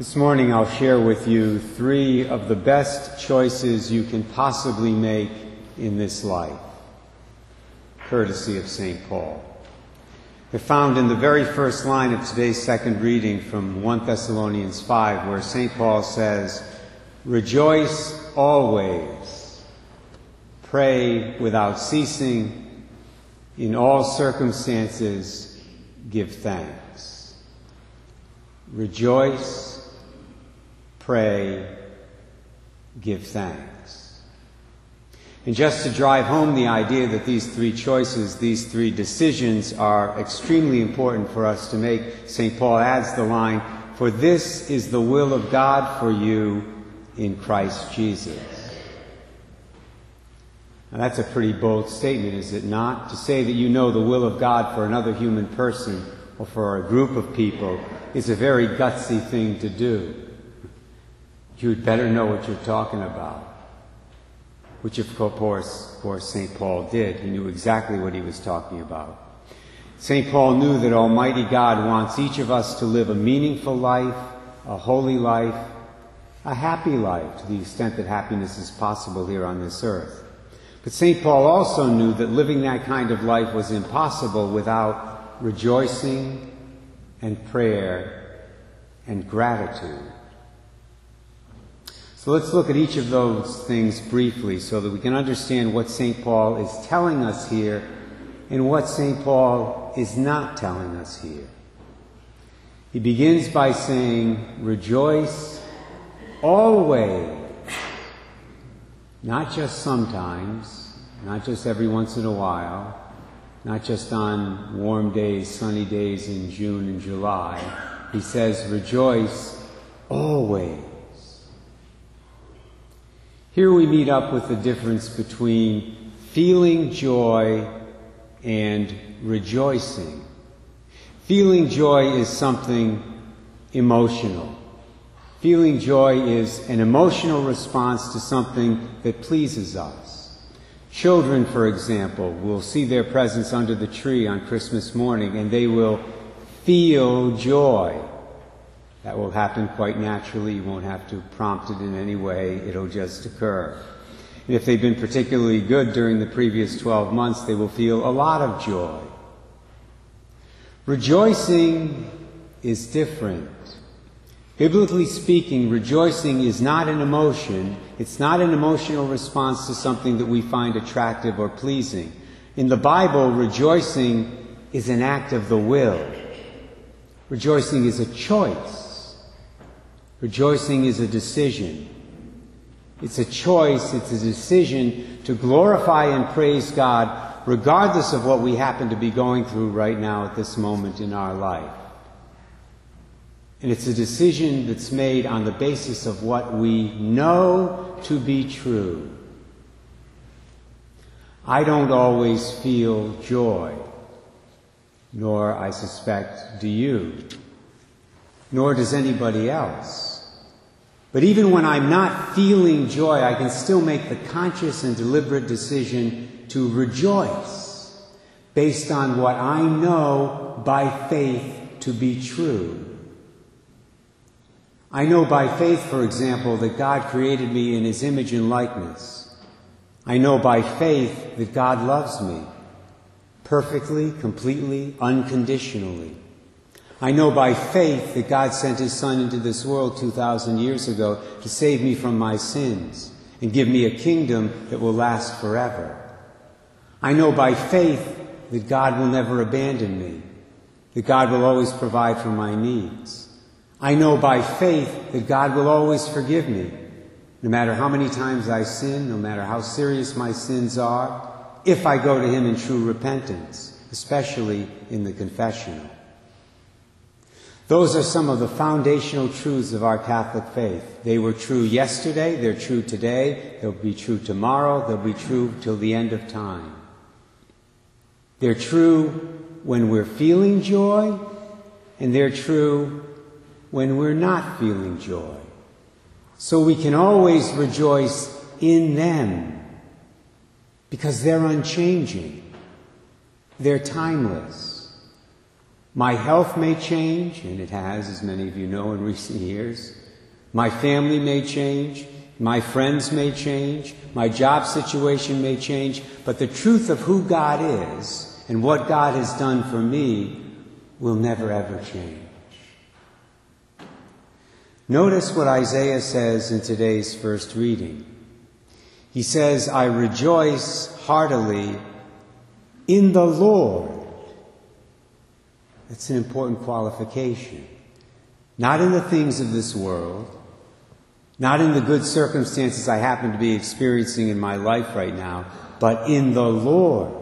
This morning I'll share with you three of the best choices you can possibly make in this life, courtesy of St. Paul. They're found in the very first line of today's second reading from 1 Thessalonians 5, where St. Paul says, Rejoice always, pray without ceasing, in all circumstances give thanks. Rejoice pray, give thanks. And just to drive home the idea that these three choices, these three decisions are extremely important for us to make, St. Paul adds the line, For this is the will of God for you in Christ Jesus. Now that's a pretty bold statement, is it not? To say that you know the will of God for another human person or for a group of people is a very gutsy thing to do you'd better know what you're talking about. Which, of course, of course, St. Paul did. He knew exactly what he was talking about. St. Paul knew that Almighty God wants each of us to live a meaningful life, a holy life, a happy life, to the extent that happiness is possible here on this earth. But St. Paul also knew that living that kind of life was impossible without rejoicing and prayer and gratitude. So let's look at each of those things briefly so that we can understand what St. Paul is telling us here and what St. Paul is not telling us here. He begins by saying, Rejoice always. Not just sometimes, not just every once in a while, not just on warm days, sunny days in June and July. He says, Rejoice always. Here we meet up with the difference between feeling joy and rejoicing. Feeling joy is something emotional. Feeling joy is an emotional response to something that pleases us. Children, for example, will see their presents under the tree on Christmas morning and they will feel joy. That will happen quite naturally. You won't have to prompt it in any way. It'll just occur. And if they've been particularly good during the previous 12 months, they will feel a lot of joy. Rejoicing is different. Biblically speaking, rejoicing is not an emotion. It's not an emotional response to something that we find attractive or pleasing. In the Bible, rejoicing is an act of the will. Rejoicing is a choice. Rejoicing is a decision. It's a choice, it's a decision to glorify and praise God regardless of what we happen to be going through right now at this moment in our life. And it's a decision that's made on the basis of what we know to be true. I don't always feel joy, nor, I suspect, do you, nor does anybody else. But even when I'm not feeling joy, I can still make the conscious and deliberate decision to rejoice based on what I know by faith to be true. I know by faith, for example, that God created me in His image and likeness. I know by faith that God loves me perfectly, completely, unconditionally. I know by faith that God sent His Son into this world 2,000 years ago to save me from my sins and give me a kingdom that will last forever. I know by faith that God will never abandon me, that God will always provide for my needs. I know by faith that God will always forgive me, no matter how many times I sin, no matter how serious my sins are, if I go to Him in true repentance, especially in the confessional. Those are some of the foundational truths of our Catholic faith. They were true yesterday, they're true today, they'll be true tomorrow, they'll be true till the end of time. They're true when we're feeling joy, and they're true when we're not feeling joy. So we can always rejoice in them because they're unchanging. They're timeless. My health may change, and it has, as many of you know, in recent years. My family may change. My friends may change. My job situation may change. But the truth of who God is and what God has done for me will never ever change. Notice what Isaiah says in today's first reading. He says, I rejoice heartily in the Lord. That's an important qualification. Not in the things of this world, not in the good circumstances I happen to be experiencing in my life right now, but in the Lord.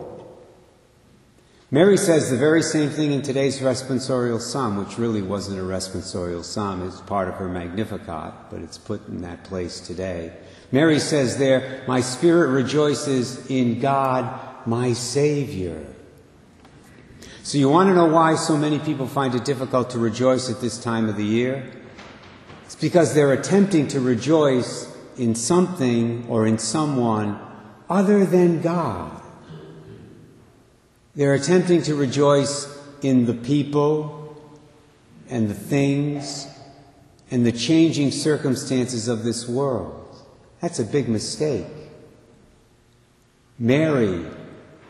Mary says the very same thing in today's responsorial psalm, which really wasn't a responsorial psalm. It's part of her Magnificat, but it's put in that place today. Mary says there, My spirit rejoices in God, my Savior. So you want to know why so many people find it difficult to rejoice at this time of the year? It's because they're attempting to rejoice in something or in someone other than God. They're attempting to rejoice in the people and the things and the changing circumstances of this world. That's a big mistake. Mary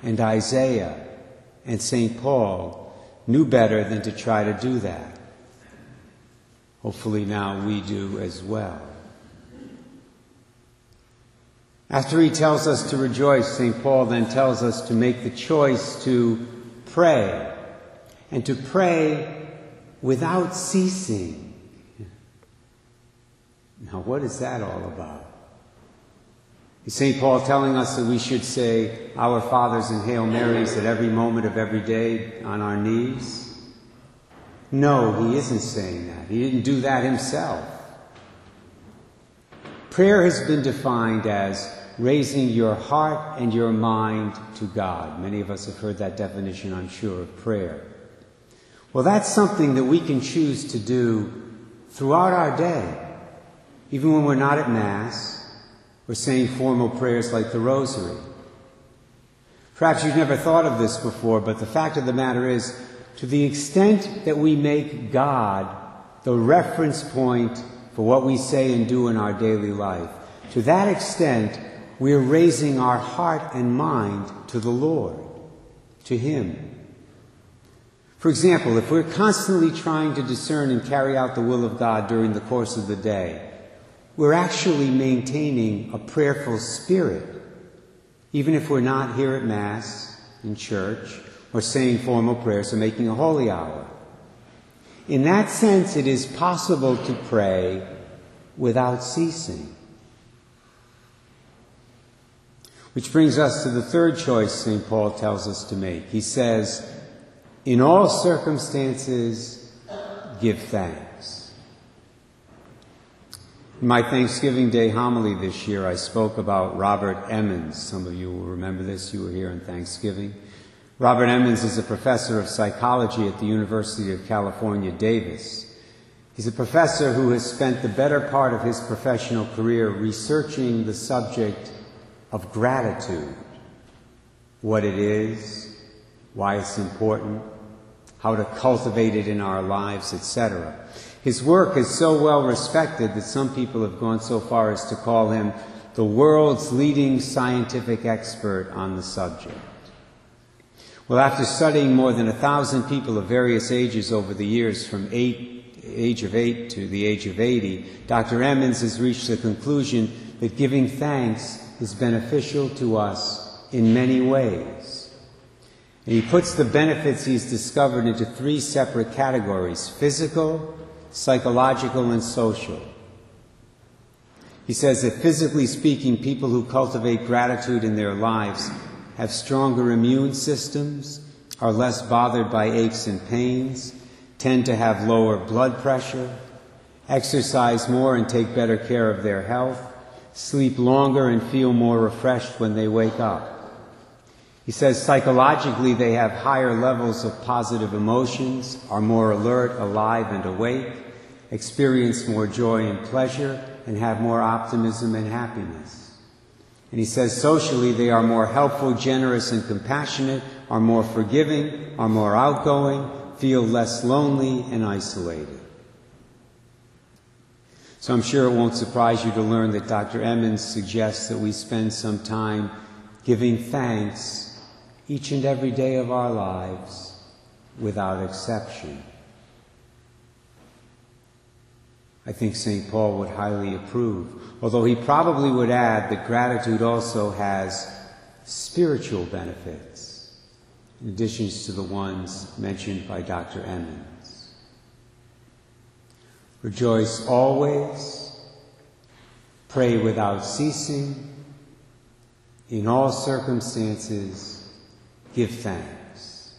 and Isaiah and St. Paul knew better than to try to do that. Hopefully now we do as well. After he tells us to rejoice, St. Paul then tells us to make the choice to pray, and to pray without ceasing. Now, what is that all about? Is St. Paul telling us that we should say Our Fathers and Hail Marys at every moment of every day on our knees? No, he isn't saying that. He didn't do that himself. Prayer has been defined as raising your heart and your mind to God. Many of us have heard that definition, I'm sure, of prayer. Well, that's something that we can choose to do throughout our day, even when we're not at Mass or saying formal prayers like the Rosary. Perhaps you've never thought of this before, but the fact of the matter is, to the extent that we make God the reference point for what we say and do in our daily life, to that extent, we're raising our heart and mind to the Lord, to Him. For example, if we're constantly trying to discern and carry out the will of God during the course of the day, we're actually maintaining a prayerful spirit, even if we're not here at Mass, in church, or saying formal prayers or making a holy hour. In that sense, it is possible to pray without ceasing. Which brings us to the third choice St. Paul tells us to make. He says, In all circumstances, give thanks. In my Thanksgiving Day homily this year, I spoke about Robert Emmons. Some of you will remember this. You were here on Thanksgiving. Robert Emmons is a professor of psychology at the University of California, Davis. He's a professor who has spent the better part of his professional career researching the subject of gratitude. What it is, why it's important, how to cultivate it in our lives, etc. His work is so well respected that some people have gone so far as to call him the world's leading scientific expert on the subject. Well, after studying more than a thousand people of various ages over the years, from eight, age of eight to the age of 80, Dr. Emmons has reached the conclusion that giving thanks is beneficial to us in many ways. He puts the benefits he's discovered into three separate categories physical, psychological, and social. He says that physically speaking, people who cultivate gratitude in their lives have stronger immune systems, are less bothered by aches and pains, tend to have lower blood pressure, exercise more and take better care of their health, sleep longer and feel more refreshed when they wake up. He says psychologically they have higher levels of positive emotions, are more alert, alive, and awake, experience more joy and pleasure, and have more optimism and happiness. And he says socially they are more helpful, generous, and compassionate, are more forgiving, are more outgoing, feel less lonely and isolated. So I'm sure it won't surprise you to learn that Dr. Emmons suggests that we spend some time giving thanks each and every day of our lives without exception. I think St. Paul would highly approve, although he probably would add that gratitude also has spiritual benefits, in addition to the ones mentioned by Dr. Emmons. Rejoice always, pray without ceasing, in all circumstances, give thanks.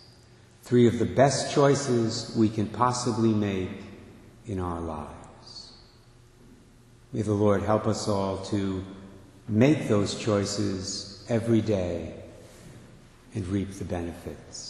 Three of the best choices we can possibly make in our lives. May the Lord help us all to make those choices every day and reap the benefits.